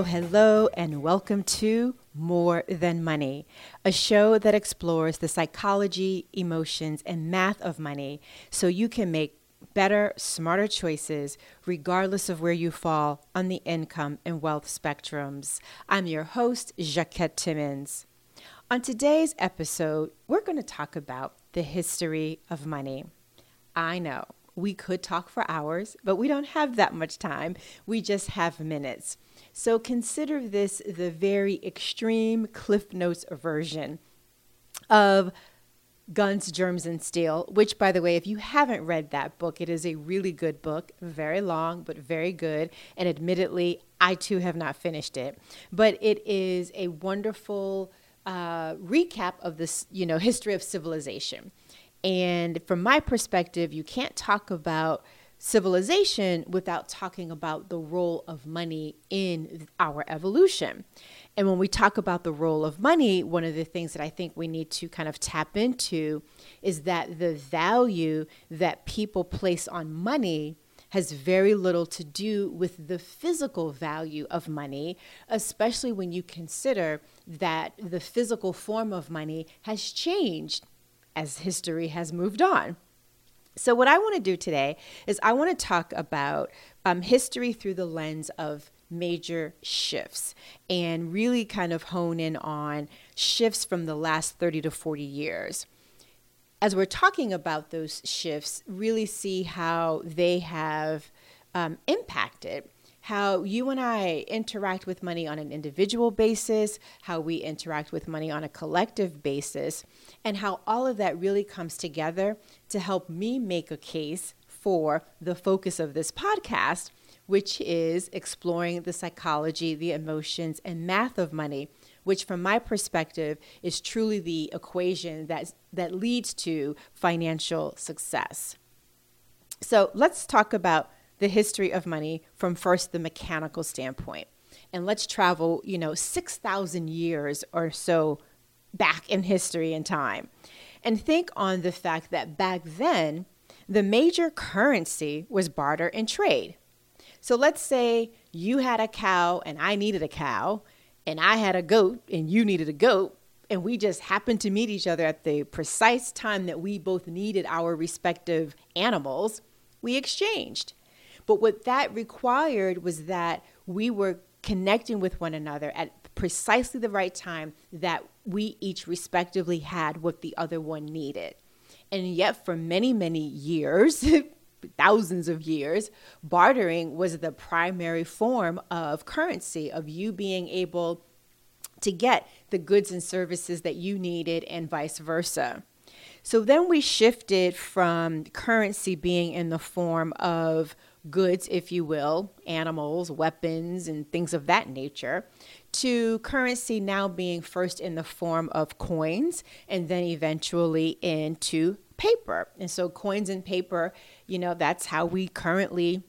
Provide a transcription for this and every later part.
Hello, hello, and welcome to More Than Money, a show that explores the psychology, emotions, and math of money so you can make better, smarter choices regardless of where you fall on the income and wealth spectrums. I'm your host, Jacquette Timmons. On today's episode, we're going to talk about the history of money. I know we could talk for hours, but we don't have that much time. We just have minutes. So consider this the very extreme Cliff Notes version of Guns, Germs, and Steel, which, by the way, if you haven't read that book, it is a really good book, very long, but very good. And admittedly, I too have not finished it. But it is a wonderful uh, recap of this, you know, history of civilization. And from my perspective, you can't talk about civilization without talking about the role of money in our evolution. And when we talk about the role of money, one of the things that I think we need to kind of tap into is that the value that people place on money has very little to do with the physical value of money, especially when you consider that the physical form of money has changed as history has moved on. So, what I want to do today is I want to talk about um, history through the lens of major shifts and really kind of hone in on shifts from the last 30 to 40 years. As we're talking about those shifts, really see how they have um, impacted how you and I interact with money on an individual basis, how we interact with money on a collective basis, and how all of that really comes together to help me make a case for the focus of this podcast, which is exploring the psychology, the emotions, and math of money, which, from my perspective, is truly the equation that, that leads to financial success. So let's talk about the history of money from first the mechanical standpoint. And let's travel, you know, 6,000 years or so back in history and time. And think on the fact that back then, the major currency was barter and trade. So let's say you had a cow and I needed a cow, and I had a goat and you needed a goat, and we just happened to meet each other at the precise time that we both needed our respective animals. We exchanged. But what that required was that we were connecting with one another at precisely the right time that we each respectively had what the other one needed. And yet, for many, many years, thousands of years, bartering was the primary form of currency, of you being able to get the goods and services that you needed, and vice versa. So then we shifted from currency being in the form of goods, if you will, animals, weapons, and things of that nature, to currency now being first in the form of coins and then eventually into paper. And so, coins and paper, you know, that's how we currently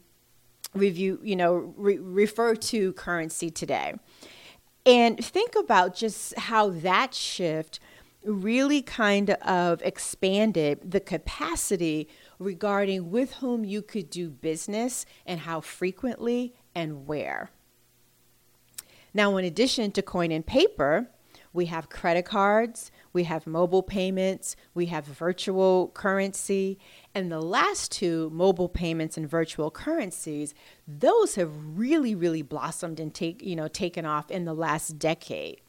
review, you know, re- refer to currency today. And think about just how that shift really kind of expanded the capacity regarding with whom you could do business and how frequently and where. Now, in addition to coin and paper, we have credit cards, we have mobile payments, we have virtual currency, and the last two, mobile payments and virtual currencies, those have really, really blossomed and take, you know, taken off in the last decade.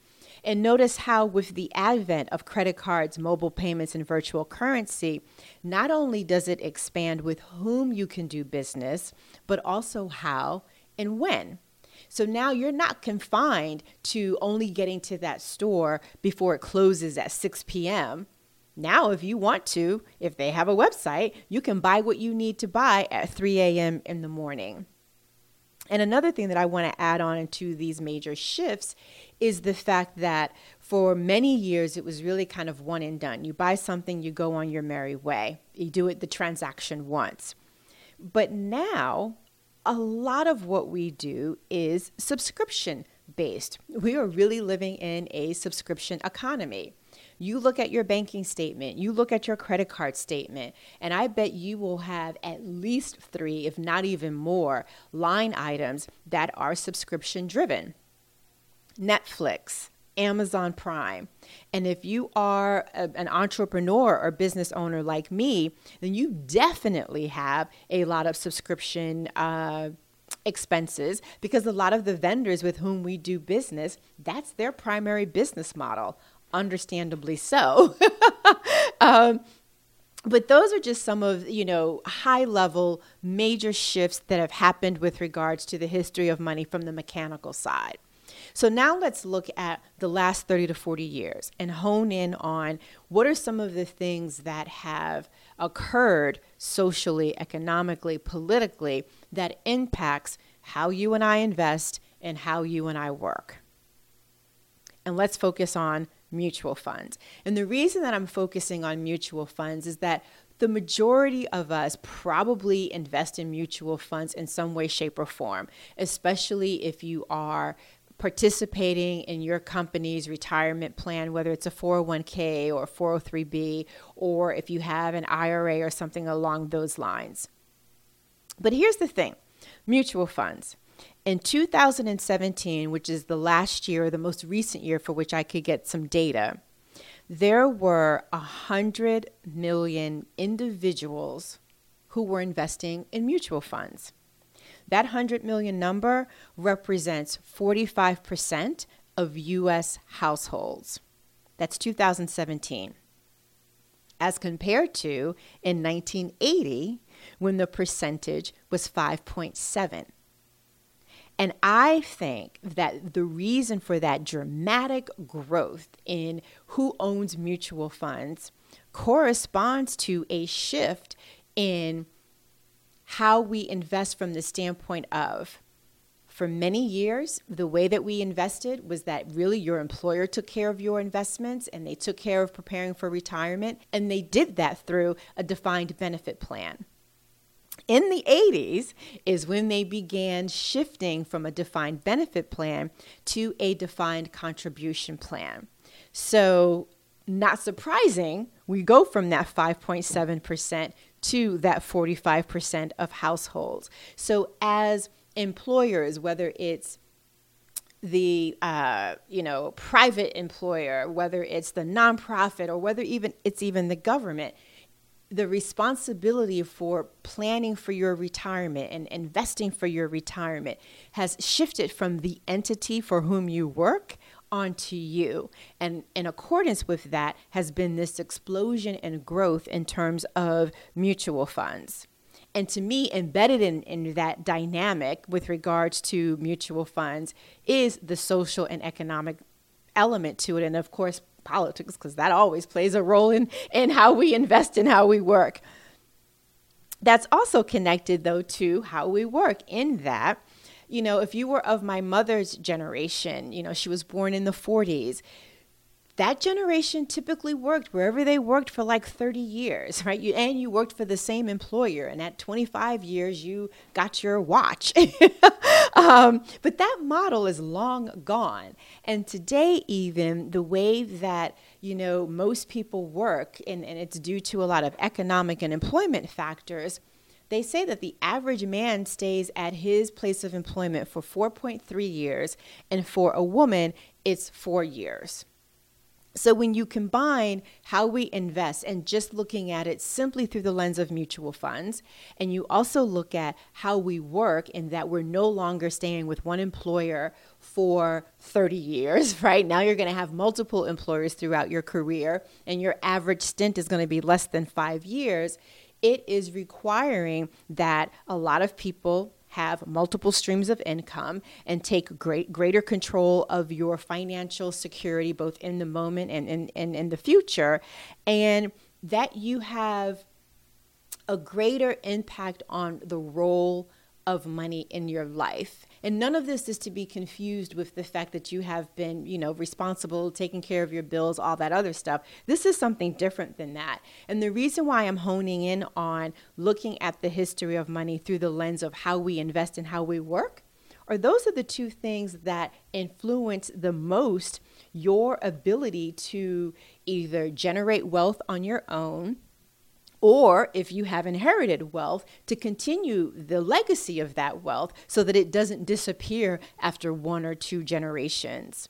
And notice how, with the advent of credit cards, mobile payments, and virtual currency, not only does it expand with whom you can do business, but also how and when. So now you're not confined to only getting to that store before it closes at 6 p.m. Now, if you want to, if they have a website, you can buy what you need to buy at 3 a.m. in the morning. And another thing that I want to add on to these major shifts is the fact that for many years it was really kind of one and done. You buy something, you go on your merry way. You do it the transaction once. But now, a lot of what we do is subscription based. We are really living in a subscription economy. You look at your banking statement, you look at your credit card statement, and I bet you will have at least three, if not even more, line items that are subscription driven. Netflix, Amazon Prime. And if you are a, an entrepreneur or business owner like me, then you definitely have a lot of subscription uh, expenses because a lot of the vendors with whom we do business, that's their primary business model. Understandably so. um, but those are just some of you know high level major shifts that have happened with regards to the history of money from the mechanical side so now let's look at the last 30 to 40 years and hone in on what are some of the things that have occurred socially, economically, politically that impacts how you and I invest and how you and I work. And let's focus on mutual funds. And the reason that I'm focusing on mutual funds is that the majority of us probably invest in mutual funds in some way, shape, or form, especially if you are participating in your company's retirement plan, whether it's a 401k or 403b, or if you have an IRA or something along those lines. But here's the thing mutual funds. In 2017, which is the last year, the most recent year for which I could get some data, there were 100 million individuals who were investing in mutual funds. That 100 million number represents 45% of US households. That's 2017. As compared to in 1980, when the percentage was 5.7. And I think that the reason for that dramatic growth in who owns mutual funds corresponds to a shift in how we invest from the standpoint of for many years, the way that we invested was that really your employer took care of your investments and they took care of preparing for retirement, and they did that through a defined benefit plan. In the 80s is when they began shifting from a defined benefit plan to a defined contribution plan. So, not surprising, we go from that 5.7% to that 45% of households. So as employers, whether it's the uh, you know private employer, whether it's the nonprofit, or whether even it's even the government, the responsibility for planning for your retirement and investing for your retirement has shifted from the entity for whom you work onto you. And in accordance with that has been this explosion and growth in terms of mutual funds. And to me, embedded in, in that dynamic with regards to mutual funds is the social and economic element to it. And of course, politics, because that always plays a role in, in how we invest and how we work. That's also connected, though, to how we work, in that you know, if you were of my mother's generation, you know, she was born in the 40s, that generation typically worked wherever they worked for like 30 years, right? You, and you worked for the same employer. And at 25 years, you got your watch. um, but that model is long gone. And today, even the way that, you know, most people work, and, and it's due to a lot of economic and employment factors they say that the average man stays at his place of employment for 4.3 years, and for a woman, it's four years. So, when you combine how we invest and just looking at it simply through the lens of mutual funds, and you also look at how we work in that we're no longer staying with one employer for 30 years, right? Now you're going to have multiple employers throughout your career, and your average stint is going to be less than five years it is requiring that a lot of people have multiple streams of income and take great greater control of your financial security both in the moment and in, and in the future and that you have a greater impact on the role of money in your life and none of this is to be confused with the fact that you have been, you know, responsible, taking care of your bills, all that other stuff. This is something different than that. And the reason why I'm honing in on looking at the history of money through the lens of how we invest and how we work are those are the two things that influence the most your ability to either generate wealth on your own or if you have inherited wealth, to continue the legacy of that wealth so that it doesn't disappear after one or two generations.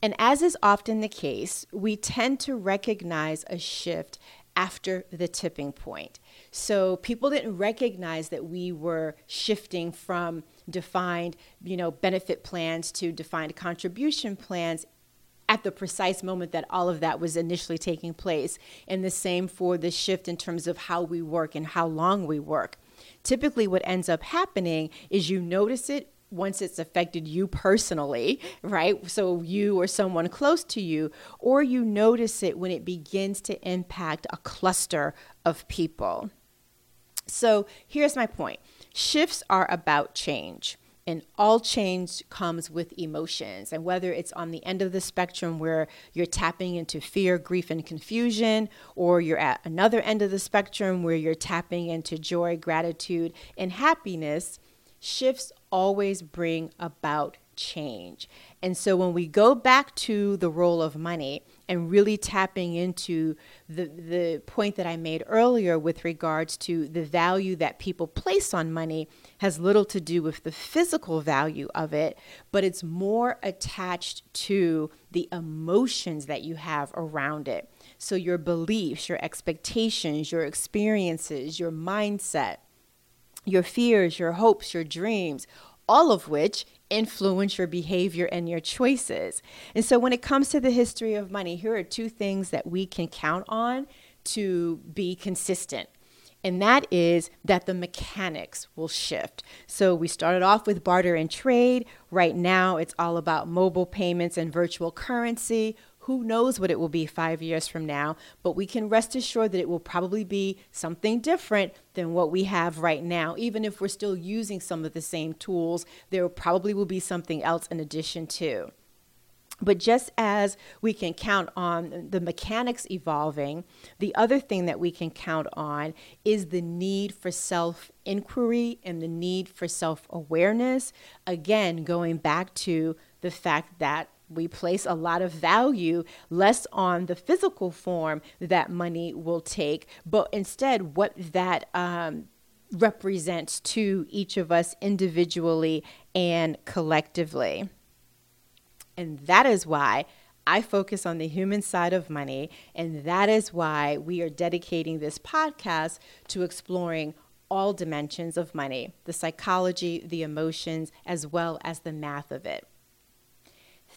And as is often the case, we tend to recognize a shift after the tipping point. So people didn't recognize that we were shifting from defined, you know, benefit plans to defined contribution plans at the precise moment that all of that was initially taking place. And the same for the shift in terms of how we work and how long we work. Typically, what ends up happening is you notice it once it's affected you personally, right? So you or someone close to you, or you notice it when it begins to impact a cluster of people. So here's my point shifts are about change. And all change comes with emotions. And whether it's on the end of the spectrum where you're tapping into fear, grief, and confusion, or you're at another end of the spectrum where you're tapping into joy, gratitude, and happiness, shifts always bring about change. And so when we go back to the role of money and really tapping into the, the point that I made earlier with regards to the value that people place on money has little to do with the physical value of it, but it's more attached to the emotions that you have around it. So your beliefs, your expectations, your experiences, your mindset, your fears, your hopes, your dreams, all of which influence your behavior and your choices. And so, when it comes to the history of money, here are two things that we can count on to be consistent. And that is that the mechanics will shift. So, we started off with barter and trade. Right now, it's all about mobile payments and virtual currency. Who knows what it will be five years from now, but we can rest assured that it will probably be something different than what we have right now. Even if we're still using some of the same tools, there probably will be something else in addition to. But just as we can count on the mechanics evolving, the other thing that we can count on is the need for self inquiry and the need for self awareness. Again, going back to the fact that we place a lot of value less on the physical form that money will take, but instead what that um, represents to each of us individually and collectively. And that is why I focus on the human side of money. And that is why we are dedicating this podcast to exploring all dimensions of money the psychology, the emotions, as well as the math of it.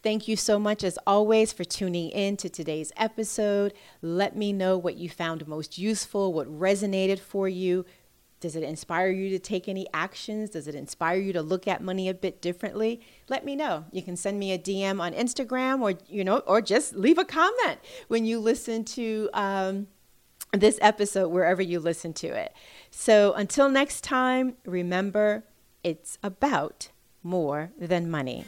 Thank you so much, as always, for tuning in to today's episode. Let me know what you found most useful, what resonated for you. Does it inspire you to take any actions? Does it inspire you to look at money a bit differently? Let me know. You can send me a DM on Instagram, or you know, or just leave a comment when you listen to um, this episode wherever you listen to it. So until next time, remember, it's about more than money.